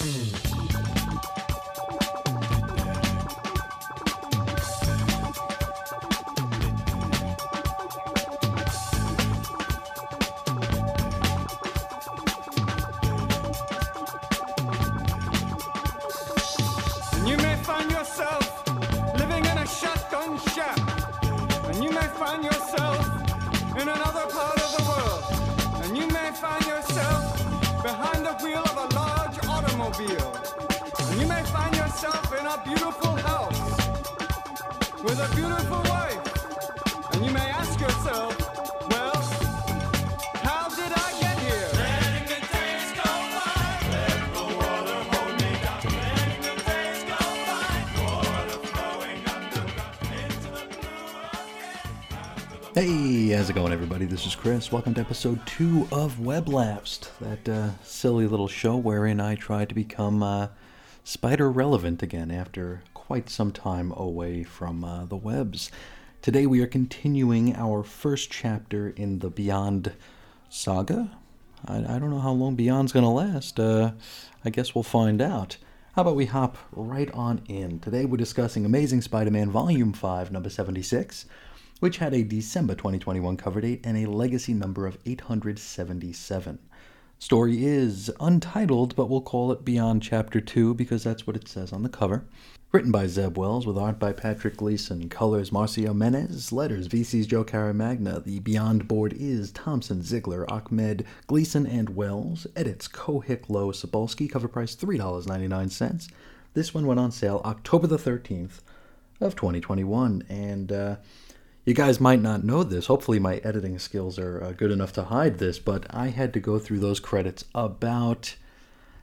Mm-hmm. Hey, how's it going, everybody? This is Chris. Welcome to episode two of Web Lapsed, that uh, silly little show wherein I try to become uh, spider relevant again after quite some time away from uh, the webs. Today we are continuing our first chapter in the Beyond saga. I, I don't know how long Beyond's going to last. Uh, I guess we'll find out. How about we hop right on in? Today we're discussing Amazing Spider Man Volume 5, number 76 which had a December 2021 cover date and a legacy number of 877. Story is untitled, but we'll call it Beyond Chapter 2 because that's what it says on the cover. Written by Zeb Wells with art by Patrick Gleason, colors Marcio Menyz, letters VC's Joe Caramagna. The Beyond board is Thompson, Ziglar, Ahmed, Gleason, and Wells. Edits Cohick Lowe Sapolsky, cover price $3.99. This one went on sale October the 13th of 2021, and uh, you guys might not know this. Hopefully, my editing skills are uh, good enough to hide this, but I had to go through those credits about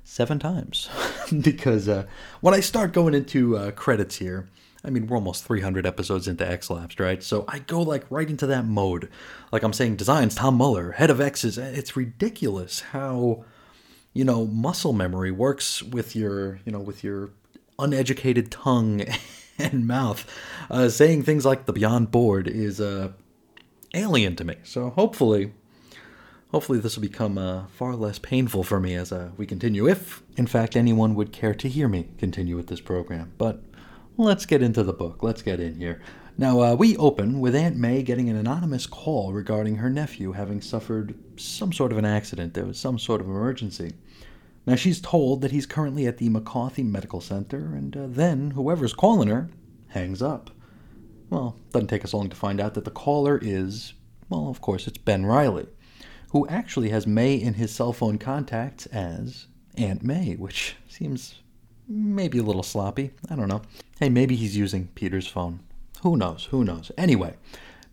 seven times because uh, when I start going into uh, credits here, I mean, we're almost 300 episodes into X Lapsed, right? So I go like right into that mode. Like I'm saying, designs Tom Muller, head of X's. It's ridiculous how, you know, muscle memory works with your, you know, with your uneducated tongue and mouth. Uh, saying things like the Beyond Board is uh, alien to me. So hopefully, hopefully this will become uh, far less painful for me as uh, we continue. If, in fact, anyone would care to hear me continue with this program. But let's get into the book. Let's get in here. Now, uh, we open with Aunt May getting an anonymous call regarding her nephew having suffered some sort of an accident. There was some sort of emergency. Now, she's told that he's currently at the McCarthy Medical Center, and uh, then whoever's calling her hangs up. Well, doesn't take us long to find out that the caller is, well, of course, it's Ben Reilly, who actually has May in his cell phone contacts as Aunt May, which seems maybe a little sloppy. I don't know. Hey, maybe he's using Peter's phone. Who knows? Who knows? Anyway,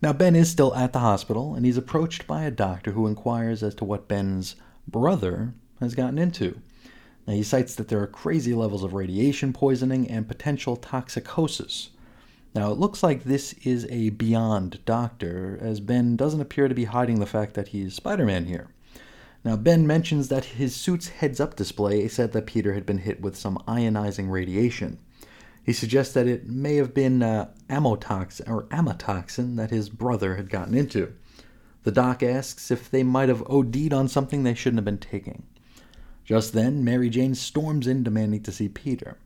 now Ben is still at the hospital, and he's approached by a doctor who inquires as to what Ben's brother has gotten into. Now, he cites that there are crazy levels of radiation poisoning and potential toxicosis. Now, it looks like this is a beyond doctor, as Ben doesn't appear to be hiding the fact that he's Spider Man here. Now, Ben mentions that his suit's heads up display said that Peter had been hit with some ionizing radiation. He suggests that it may have been uh, or amatoxin that his brother had gotten into. The doc asks if they might have OD'd on something they shouldn't have been taking. Just then, Mary Jane storms in demanding to see Peter.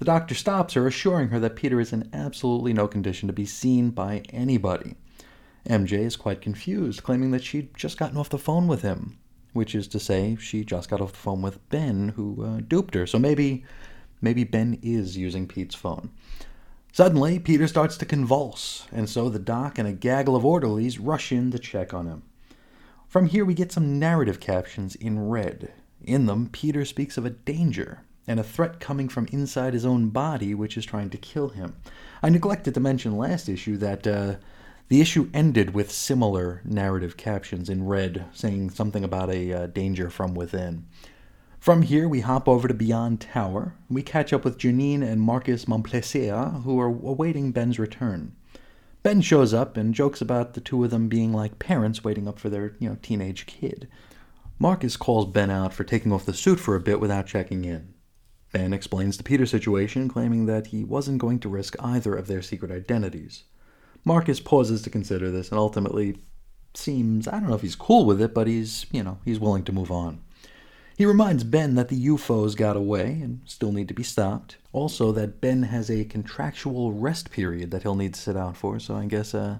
The doctor stops her, assuring her that Peter is in absolutely no condition to be seen by anybody. MJ is quite confused, claiming that she'd just gotten off the phone with him, which is to say, she just got off the phone with Ben, who uh, duped her. So maybe, maybe Ben is using Pete's phone. Suddenly, Peter starts to convulse, and so the doc and a gaggle of orderlies rush in to check on him. From here, we get some narrative captions in red. In them, Peter speaks of a danger and a threat coming from inside his own body, which is trying to kill him. I neglected to mention last issue that uh, the issue ended with similar narrative captions in red, saying something about a uh, danger from within. From here, we hop over to Beyond Tower. We catch up with Janine and Marcus Momplaisir, who are awaiting Ben's return. Ben shows up and jokes about the two of them being like parents waiting up for their, you know, teenage kid. Marcus calls Ben out for taking off the suit for a bit without checking in. Ben explains the Peter situation, claiming that he wasn't going to risk either of their secret identities. Marcus pauses to consider this and ultimately seems, I don't know if he's cool with it, but he's, you know, he's willing to move on. He reminds Ben that the U-Foes got away and still need to be stopped. Also, that Ben has a contractual rest period that he'll need to sit out for, so I guess uh,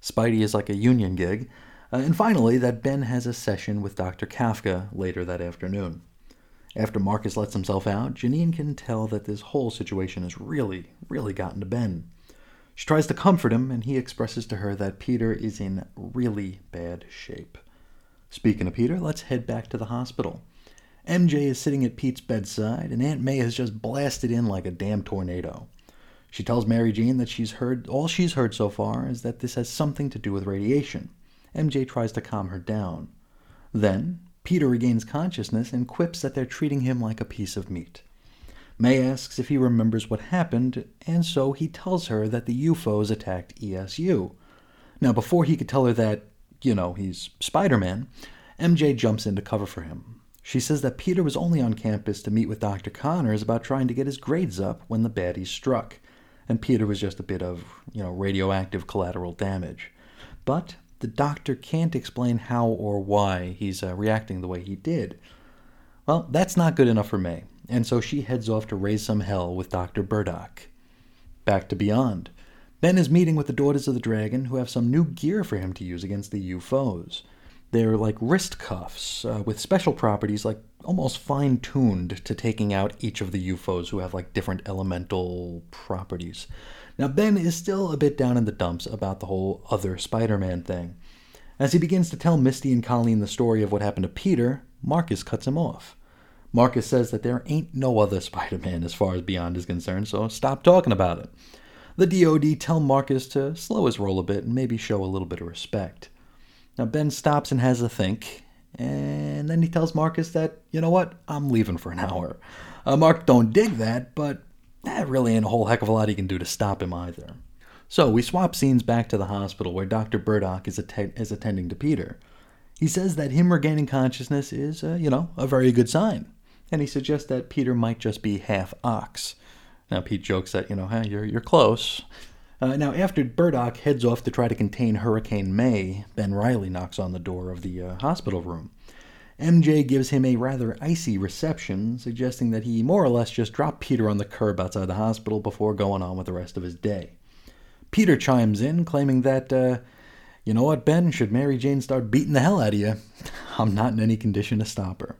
Spidey is like a union gig. Uh, and finally, that Ben has a session with Dr. Kafka later that afternoon. After Marcus lets himself out, Janine can tell that this whole situation has really, really gotten to Ben. She tries to comfort him, and he expresses to her that Peter is in really bad shape. Speaking of Peter, let's head back to the hospital. MJ is sitting at Pete's bedside, and Aunt May has just blasted in like a damn tornado. She tells Mary Jean that she's heard all she's heard so far is that this has something to do with radiation. MJ tries to calm her down. Then, Peter regains consciousness and quips that they're treating him like a piece of meat. May asks if he remembers what happened, and so he tells her that the U-Foes attacked ESU. Now, before he could tell her that, you know, he's Spider Man, MJ jumps in to cover for him. She says that Peter was only on campus to meet with Dr. Connors about trying to get his grades up when the baddies struck, and Peter was just a bit of, you know, radioactive collateral damage. But the doctor can't explain how or why he's uh, reacting the way he did. Well, that's not good enough for May, and so she heads off to raise some hell with Dr. Burdock. Back to Beyond. Ben is meeting with the Daughters of the Dragon, who have some new gear for him to use against the U-Foes. They're like wrist cuffs uh, with special properties, like almost fine tuned to taking out each of the U-Foes who have like different elemental properties. Now, Ben is still a bit down in the dumps about the whole other Spider Man thing. As he begins to tell Misty and Colleen the story of what happened to Peter, Marcus cuts him off. Marcus says that there ain't no other Spider Man as far as Beyond is concerned, so stop talking about it. The DoD tell Marcus to slow his roll a bit and maybe show a little bit of respect. Now, Ben stops and has a think, and then he tells Marcus that, you know what, I'm leaving for an hour. Uh, Mark don't dig that, but that really ain't a whole heck of a lot he can do to stop him either. So we swap scenes back to the hospital where Dr. Burdock is, att- is attending to Peter. He says that him regaining consciousness is, uh, you know, a very good sign, and he suggests that Peter might just be half ox. Now Pete jokes that, you know, hey, you're, you're close, uh, now, after Burdock heads off to try to contain Hurricane May, Ben Reilly knocks on the door of the uh, hospital room. MJ gives him a rather icy reception, suggesting that he more or less just dropped Peter on the curb outside the hospital before going on with the rest of his day. Peter chimes in, claiming that, uh, you know what, Ben, should Mary Jane start beating the hell out of you, I'm not in any condition to stop her.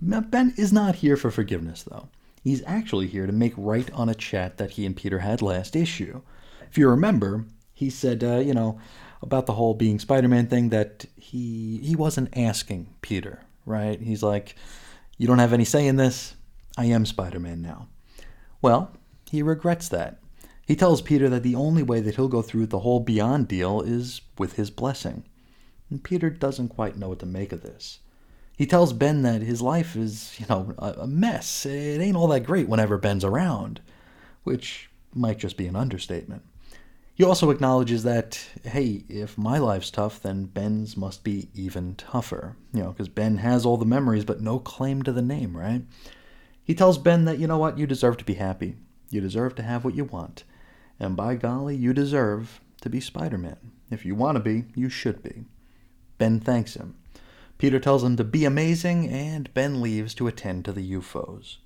Ben is not here for forgiveness, though. He's actually here to make right on a chat that he and Peter had last issue. If you remember, he said, uh, you know, about the whole being Spider-Man thing that he he wasn't asking Peter, right? He's like, "You don't have any say in this. I am Spider-Man now." Well, he regrets that. He tells Peter that the only way that he'll go through the whole Beyond deal is with his blessing. And Peter doesn't quite know what to make of this. He tells Ben that his life is, you know, a mess. It ain't all that great whenever Ben's around, which might just be an understatement. He also acknowledges that, hey, if my life's tough, then Ben's must be even tougher. You know, because Ben has all the memories, but no claim to the name, right? He tells Ben that, you know what, you deserve to be happy. You deserve to have what you want. And by golly, you deserve to be Spider Man. If you want to be, you should be. Ben thanks him. Peter tells him to be amazing, and Ben leaves to attend to the U-Foes.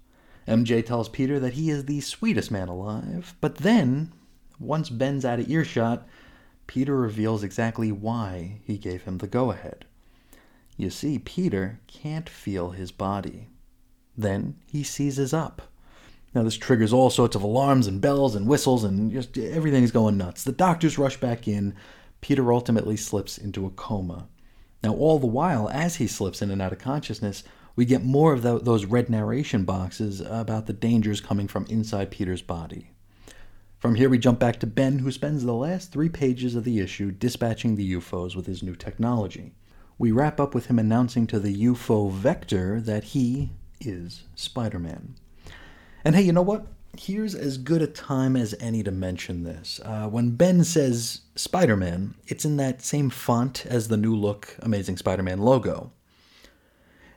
MJ tells Peter that he is the sweetest man alive, but then once Ben's out of earshot, Peter reveals exactly why he gave him the go ahead. You see, Peter can't feel his body. Then he seizes up. Now, this triggers all sorts of alarms and bells and whistles, and just everything's going nuts. The doctors rush back in. Peter ultimately slips into a coma. Now, all the while, as he slips in and out of consciousness, we get more of the, those red narration boxes about the dangers coming from inside Peter's body. From here, we jump back to Ben, who spends the last three pages of the issue dispatching the U-Foes with his new technology. We wrap up with him announcing to the U-Foe Vector that he is Spider Man. And hey, you know what? Here's as good a time as any to mention this. Uh, when Ben says Spider Man, it's in that same font as the new look Amazing Spider Man logo.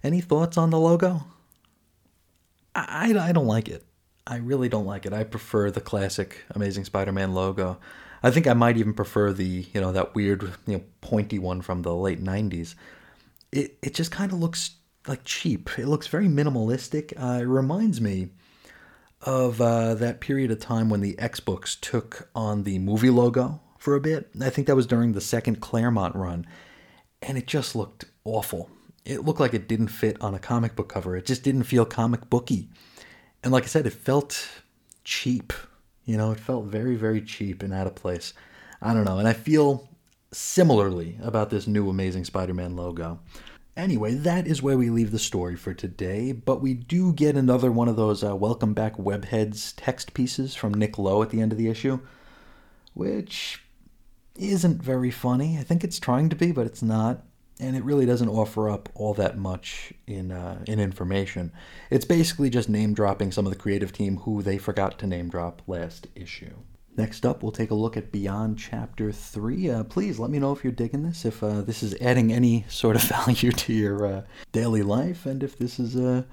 Any thoughts on the logo? I, I, I don't like it. I really don't like it. I prefer the classic Amazing Spider-Man logo. I think I might even prefer the, you know, that weird, you know, pointy one from the late 90s. It it just kind of looks like cheap. It looks very minimalistic. Uh, it reminds me of uh, that period of time when the X books took on the movie logo for a bit. I think that was during the second Claremont run, and it just looked awful. It looked like it didn't fit on a comic book cover. It just didn't feel comic booky. And like I said, it felt cheap. You know, it felt very, very cheap and out of place. I don't know. And I feel similarly about this new Amazing Spider Man logo. Anyway, that is where we leave the story for today, but we do get another one of those uh, Welcome Back Webheads text pieces from Nick Lowe at the end of the issue, which isn't very funny. I think it's trying to be, but it's not. And it really doesn't offer up all that much in uh, in information. It's basically just name dropping some of the creative team who they forgot to name drop last issue. Next up, we'll take a look at Beyond Chapter 3. Uh, please let me know if you're digging this, if uh, this is adding any sort of value to your uh, daily life, and if this is a,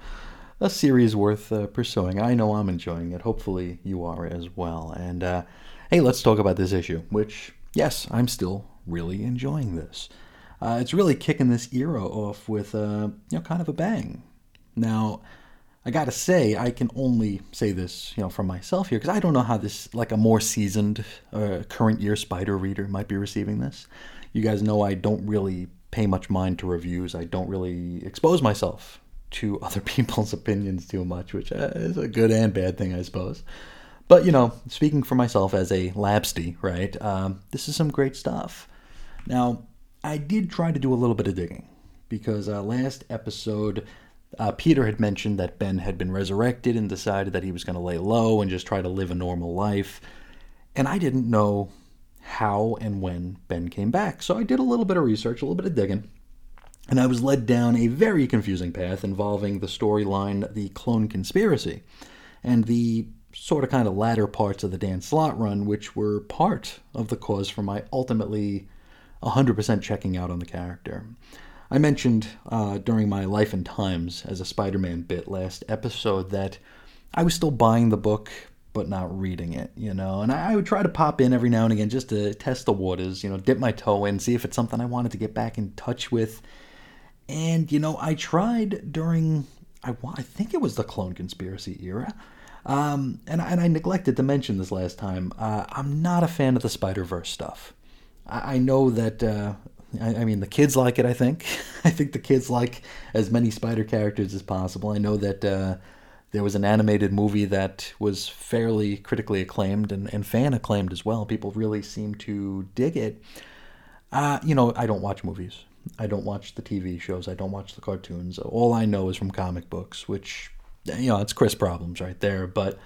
a series worth uh, pursuing. I know I'm enjoying it. Hopefully, you are as well. And uh, hey, let's talk about this issue, which, yes, I'm still really enjoying this. Uh, it's really kicking this era off with, you know, kind of a bang. Now, I gotta say, I can only say this, you know, from myself here because I don't know how this, like a more seasoned, uh, current year Spider reader might be receiving this. You guys know I don't really pay much mind to reviews. I don't really expose myself to other people's opinions too much, which uh, is a good and bad thing, I suppose. But you know, speaking for myself as a labsty, right? Um, this is some great stuff. Now, I did try to do a little bit of digging because uh, last episode uh, Peter had mentioned that Ben had been resurrected and decided that he was going to lay low and just try to live a normal life. And I didn't know how and when Ben came back. So I did a little bit of research, a little bit of digging. And I was led down a very confusing path involving the storyline The Clone Conspiracy and the sort of kind of latter parts of the Dan Slott run, which were part of the cause for my ultimately 100% checking out on the character. I mentioned uh, during my Life and Times as a Spider Man bit last episode that I was still buying the book but not reading it, you know. And I, would try to pop in every now and again just to test the waters, you know, dip my toe in, see if it's something I wanted to get back in touch with. And, you know, I tried during, I, I think it was the Clone Conspiracy era. Um, and, and I neglected to mention this last time. Uh, I'm not a fan of the Spider Verse stuff. I, I know that uh, I, I, mean, the kids like it. I think. I think the kids like as many spider characters as possible. I know that uh, there was an animated movie that was fairly critically acclaimed and, and fan acclaimed as well. People really seem to dig it. Uh, you know, I don't watch movies. I don't watch the TV shows. I don't watch the cartoons. All I know is from comic books, which, you know, it's Chris problems right there. But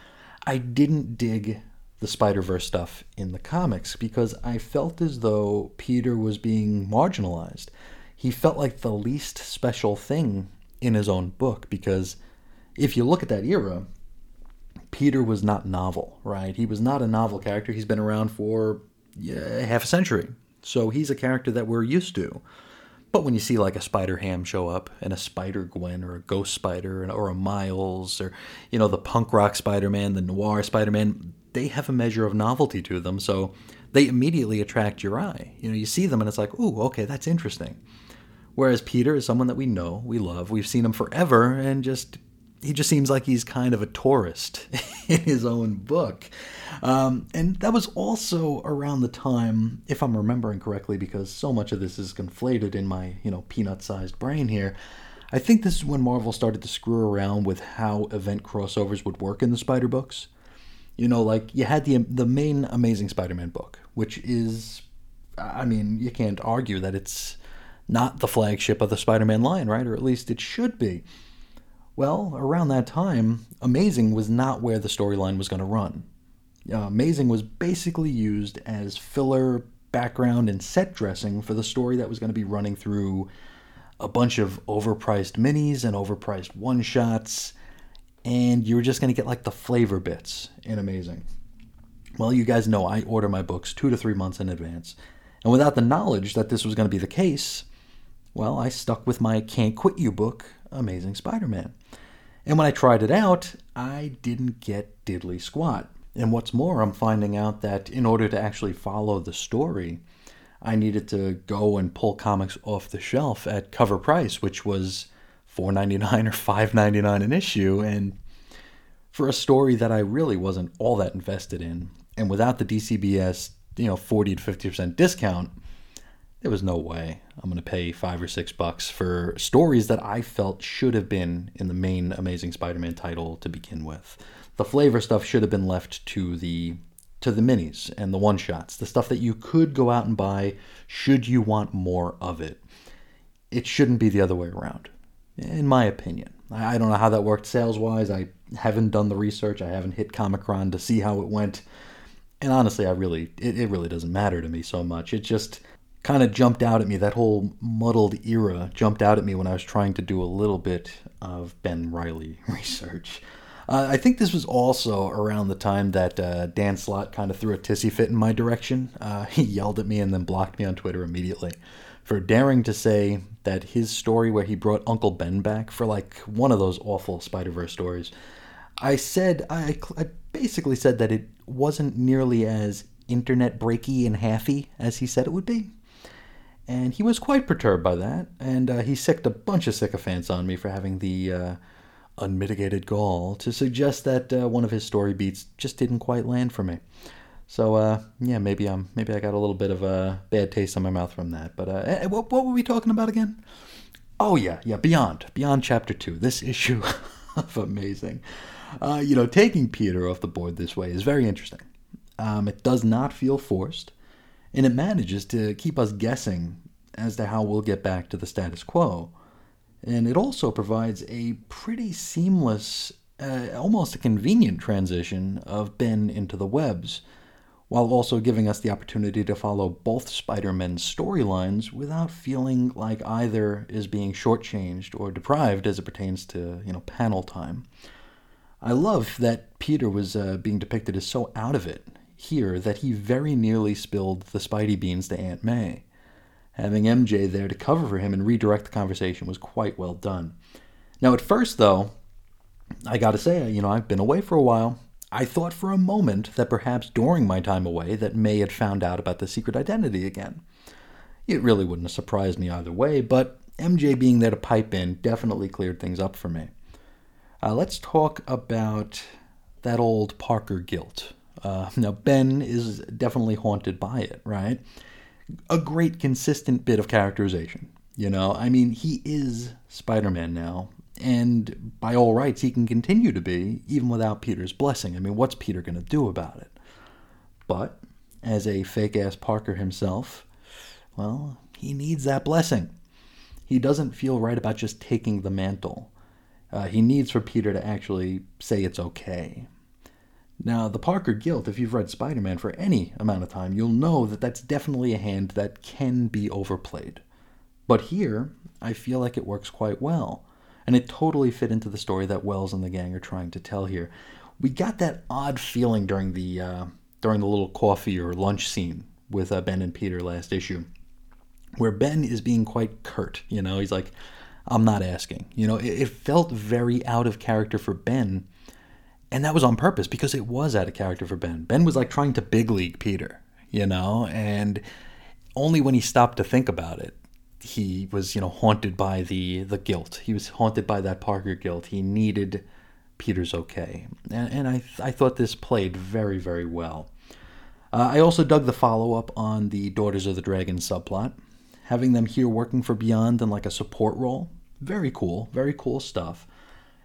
I didn't dig the Spider Verse stuff in the comics because I felt as though Peter was being marginalized. He felt like the least special thing in his own book because if you look at that era, Peter was not novel, right? He was not a novel character. He's been around for yeah, half a century. So he's a character that we're used to. But when you see like a Spider Ham show up and a Spider Gwen or a Ghost Spider or a Miles or, you know, the punk rock Spider Man, the noir Spider Man, they have a measure of novelty to them, so they immediately attract your eye. You know, you see them and it's like, ooh, okay, that's interesting. Whereas Peter is someone that we know, we love, we've seen him forever, and just he just seems like he's kind of a tourist in his own book. Um, and that was also around the time, if I'm remembering correctly, because so much of this is conflated in my, you know, peanut-sized brain here. I think this is when Marvel started to screw around with how event crossovers would work in the Spider books. You know, like you had the the main Amazing Spider-Man book, which is, I mean, you can't argue that it's not the flagship of the Spider-Man line, right? Or at least it should be. Well, around that time, Amazing was not where the storyline was going to run. Uh, Amazing was basically used as filler, background, and set dressing for the story that was going to be running through a bunch of overpriced minis and overpriced one shots and you were just going to get like the flavor bits in Amazing. Well, you guys know I order my books two to three months in advance. And without the knowledge that this was going to be the case, well, I stuck with my Can't Quit You book, Amazing Spider Man. And when I tried it out, I didn't get diddly squat. And what's more, I'm finding out that in order to actually follow the story, I needed to go and pull comics off the shelf at cover price, which was 4.99 or 5.99 an issue and for a story that I really wasn't all that invested in and without the DCBS, you know, 40 to 50% discount, there was no way I'm going to pay 5 or 6 bucks for stories that I felt should have been in the main Amazing Spider-Man title to begin with. The flavor stuff should have been left to the to the minis and the one shots, the stuff that you could go out and buy should you want more of it. It shouldn't be the other way around, in my opinion. I don't know how that worked sales wise. I haven't done the research. I haven't hit Comichron to see how it went. And honestly, I really, it, it really doesn't matter to me so much. It just kind of jumped out at me. That whole muddled era jumped out at me when I was trying to do a little bit of Ben Reilly research. Uh, I think this was also around the time that uh, Dan Slott kind of threw a tissy fit in my direction. Uh, he yelled at me and then blocked me on Twitter immediately for daring to say that his story where he brought Uncle Ben back for like one of those awful Spider Verse stories. I said, I, I basically said that it wasn't nearly as internet breaky and halfy as he said it would be. And he was quite perturbed by that, and uh, he sicked a bunch of sycophants on me for having the uh, unmitigated gall to suggest that uh, one of his story beats just didn't quite land for me. So uh, yeah, maybe I'm maybe I got a little bit of a bad taste in my mouth from that. But uh, eh, what what were we talking about again? Oh yeah, yeah, Beyond, Beyond Chapter Two. This issue of amazing. Uh, you know, taking Peter off the board this way is very interesting. Um, it does not feel forced, and it manages to keep us guessing as to how we'll get back to the status quo. And it also provides a pretty seamless, uh, almost a convenient transition of Ben into the webs, while also giving us the opportunity to follow both Spider Man's storylines without feeling like either is being shortchanged or deprived as it pertains to, you know, panel time. I love that Peter was uh, being depicted as so out of it here that he very nearly spilled the Spidey beans to Aunt May. Having MJ there to cover for him and redirect the conversation was quite well done. Now, at first, though, I gotta say, you know, I've been away for a while. I thought for a moment that perhaps during my time away that May had found out about the secret identity again. It really wouldn't have surprised me either way, but MJ being there to pipe in definitely cleared things up for me. Uh, let's talk about that old Parker guilt. Uh, now, Ben is definitely haunted by it, right? A great, consistent bit of characterization. You know, I mean, he is Spider Man now, and by all rights, he can continue to be, even without Peter's blessing. I mean, what's Peter going to do about it? But, as a fake ass Parker himself, well, he needs that blessing. He doesn't feel right about just taking the mantle. Uh, he needs for Peter to actually say it's okay. Now, the Parker guilt, if you've read Spider Man for any amount of time, you'll know that that's definitely a hand that can be overplayed. But here, I feel like it works quite well. And it totally fit into the story that Wells and the gang are trying to tell here. We got that odd feeling during the uh, during the little coffee or lunch scene with uh, Ben and Peter last issue, where Ben is being quite curt. You know, he's like, I'm not asking. You know, it, it felt very out of character for Ben. And that was on purpose because it was out of character for Ben. Ben was like trying to big league Peter, you know, and only when he stopped to think about it, he was, you know, haunted by the the guilt. He was haunted by that Parker guilt. He needed Peter's okay, and, and I I thought this played very very well. Uh, I also dug the follow up on the Daughters of the Dragon subplot having them here working for Beyond in like a support role. Very cool, very cool stuff.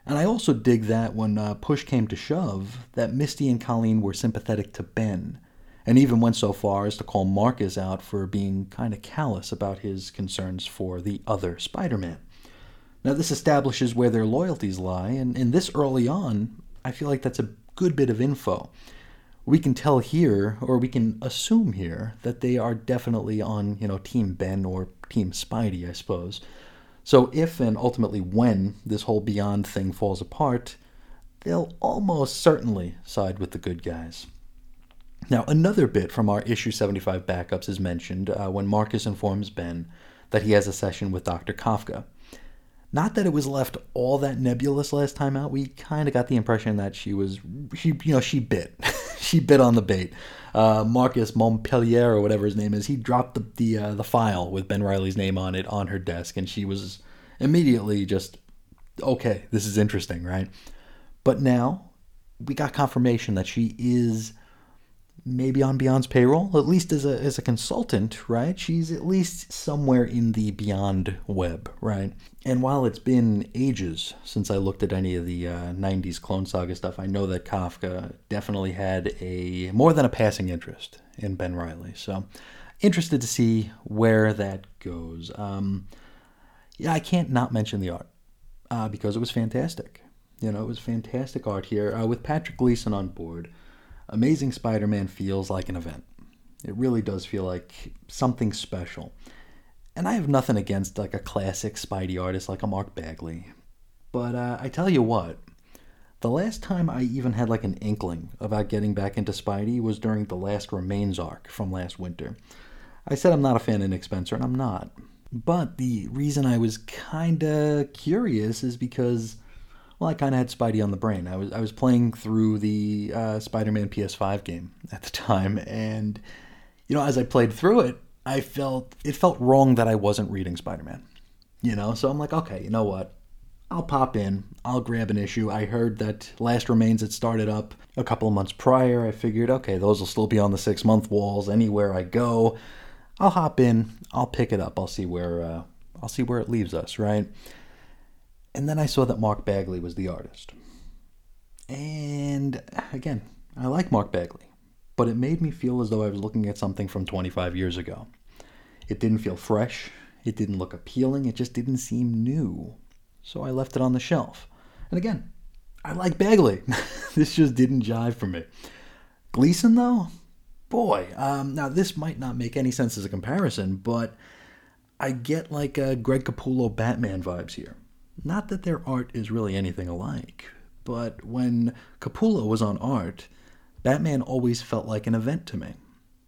And I also dig that when uh, push came to shove, that Misty and Colleen were sympathetic to Ben, and even went so far as to call Marcus out for being kind of callous about his concerns for the other Spider Man. Now, this establishes where their loyalties lie, and in this early on, I feel like that's a good bit of info we can tell here, or we can assume here, that they are definitely on, you know, Team Ben or Team Spidey, I suppose. So if and ultimately when this whole Beyond thing falls apart, they'll almost certainly side with the good guys. Now, another bit from our issue 75 backups is mentioned uh, when Marcus informs Ben that he has a session with Dr. Kafka. Not that it was left all that nebulous last time out. We kind of got the impression that she was, she, you know, she bit, she bit on the bait. Uh, Marcus Montpellier or whatever his name is, he dropped the the, uh, the file with Ben Reilly's name on it on her desk, and she was immediately just okay, this is interesting, right? But now we got confirmation that she is maybe on Beyond's payroll, at least as a as a consultant, right? She's at least somewhere in the Beyond web, right? And while it's been ages since I looked at any of the uh, '90s Clone Saga stuff, I know that Kafka definitely had a more than a passing interest in Ben Reilly. So interested to see where that goes. Um, yeah, I can't not mention the art uh, because it was fantastic. You know, it was fantastic art here uh, with Patrick Gleason on board. Amazing Spider Man feels like an event. It really does feel like something special. And I have nothing against like a classic Spidey artist like a Mark Bagley. But uh, I tell you what, the last time I even had like an inkling about getting back into Spidey was during the last Remains arc from last winter. I said I'm not a fan of Nick Spencer, and I'm not. But the reason I was kinda curious is because well, I kind of had Spidey on the brain. I was I was playing through the uh, Spider-Man PS5 game at the time, and you know, as I played through it, I felt it felt wrong that I wasn't reading Spider-Man. You know, so I'm like, okay, you know what? I'll pop in. I'll grab an issue. I heard that Last Remains had started up a couple of months prior. I figured, okay, those will still be on the six month walls anywhere I go. I'll hop in. I'll pick it up. I'll see where uh, I'll see where it leaves us, right? And then I saw that Mark Bagley was the artist. And again, I like Mark Bagley, but it made me feel as though I was looking at something from 25 years ago. It didn't feel fresh, it didn't look appealing, it just didn't seem new. So I left it on the shelf. And again, I like Bagley. this just didn't jive for me. Gleason, though, boy, um, now this might not make any sense as a comparison, but I get like a Greg Capullo Batman vibes here. Not that their art is really anything alike, but when Capullo was on art, Batman always felt like an event to me.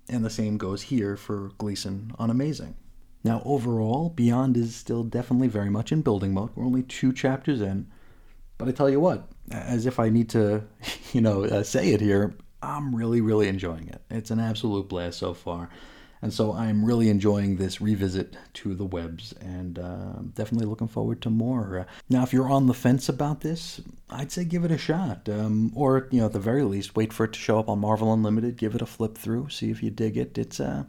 And the same goes here for Gleason on Amazing. Now, overall, Beyond is still definitely very much in building mode. We're only two chapters in. But I tell you what, as if I need to, you know, uh, say it here, I'm really, really enjoying it. It's an absolute blast so far. And so I'm really enjoying this revisit to the webs and uh, definitely looking forward to more. now, if you're on the fence about this, I'd say give it a shot. Um, or, you know, at the very least, wait for it to show up on Marvel Unlimited, give it a flip through, see if you dig it. It's, uh,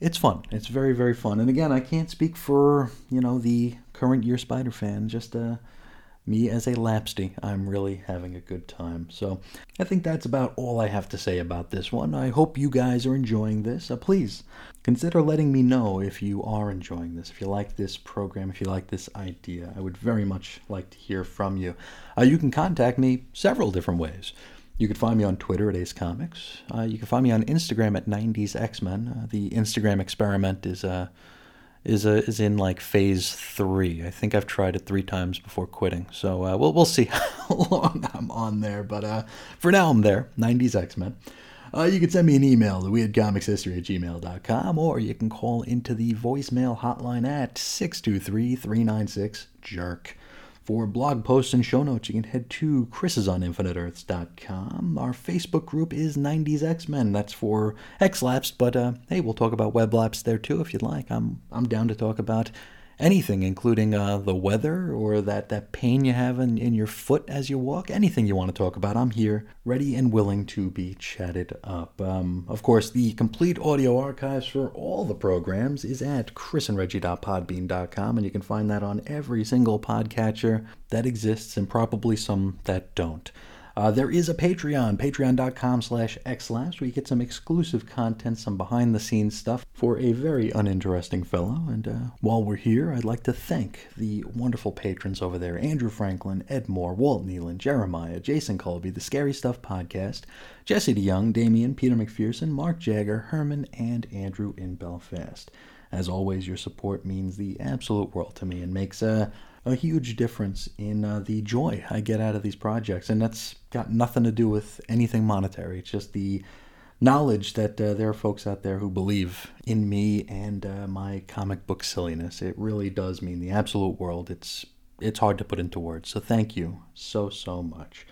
it's fun. It's very, very fun. And again, I can't speak for, you know, the current year Spider fan. Just, uh, me as a lapsty, I'm really having a good time. So I think that's about all I have to say about this one. I hope you guys are enjoying this. Uh, please consider letting me know if you are enjoying this, if you like this program, if you like this idea. I would very much like to hear from you. Uh, you can contact me several different ways. You can find me on Twitter at Ace Comics. Uh, you can find me on Instagram at 90s X Men. Uh, the Instagram experiment is uh, is a, is in like phase three. I think I've tried it three times before quitting. So uh, we'll we'll see how long I'm on there. But uh, for now, I'm there. 90s X Men. Uh, you can send me an email to weirdcomicshistory at gmail.com or you can call into the voicemail hotline at 623 396 jerk. For blog posts and show notes, you can head to chrisisoninfiniteearths.com. Our Facebook group is 90s X-Men. That's for X-Lapsed, but uh, hey, we'll talk about web laps there too if you'd like. I'm, I'm down to talk about anything, including uh, the weather or that, that pain you have in, in your foot as you walk, anything you want to talk about, I'm here, ready and willing to be chatted up. Um, of course, the complete audio archives for all the programs is at chrisandreggie.podbean.com, and you can find that on every single podcatcher that exists and probably some that don't. Uh, there is a Patreon, patreon.com slash xlapsed, where you get some exclusive content, some behind-the-scenes stuff for a very uninteresting fellow. And uh, while we're here, I'd like to thank the wonderful patrons over there, Andrew Franklin, Ed Moore, Walt Nealon, Jeremiah, Jason Colby, The Scary Stuff Podcast, Jesse DeYoung, Damien, Peter McPherson, Mark Jagger, Herman, and Andrew in Belfast. As always, your support means the absolute world to me and makes... Uh, a huge difference in uh, the joy I get out of these projects. And that's got nothing to do with anything monetary. It's just the knowledge that uh, there are folks out there who believe in me and uh, my comic book silliness. It really does mean the absolute world. It's it's hard to put into words. So thank you so so much.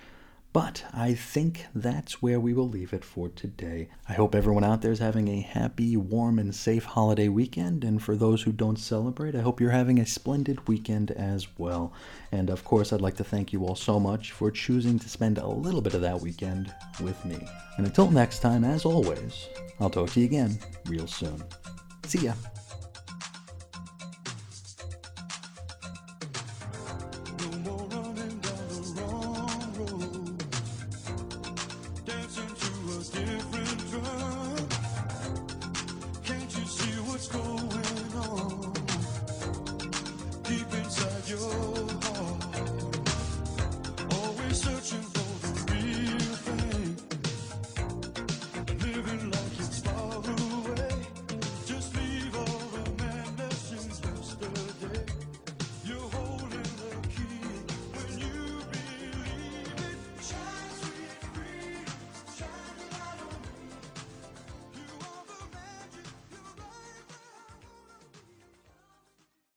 But I think that's where we will leave it for today. I hope everyone out there is having a happy, warm, and safe holiday weekend. And for those who don't celebrate, I hope you're having a splendid weekend as well. And of course, I'd like to thank you all so much for choosing to spend a little bit of that weekend with me. And until next time, as always, I'll talk to you again real soon. See ya.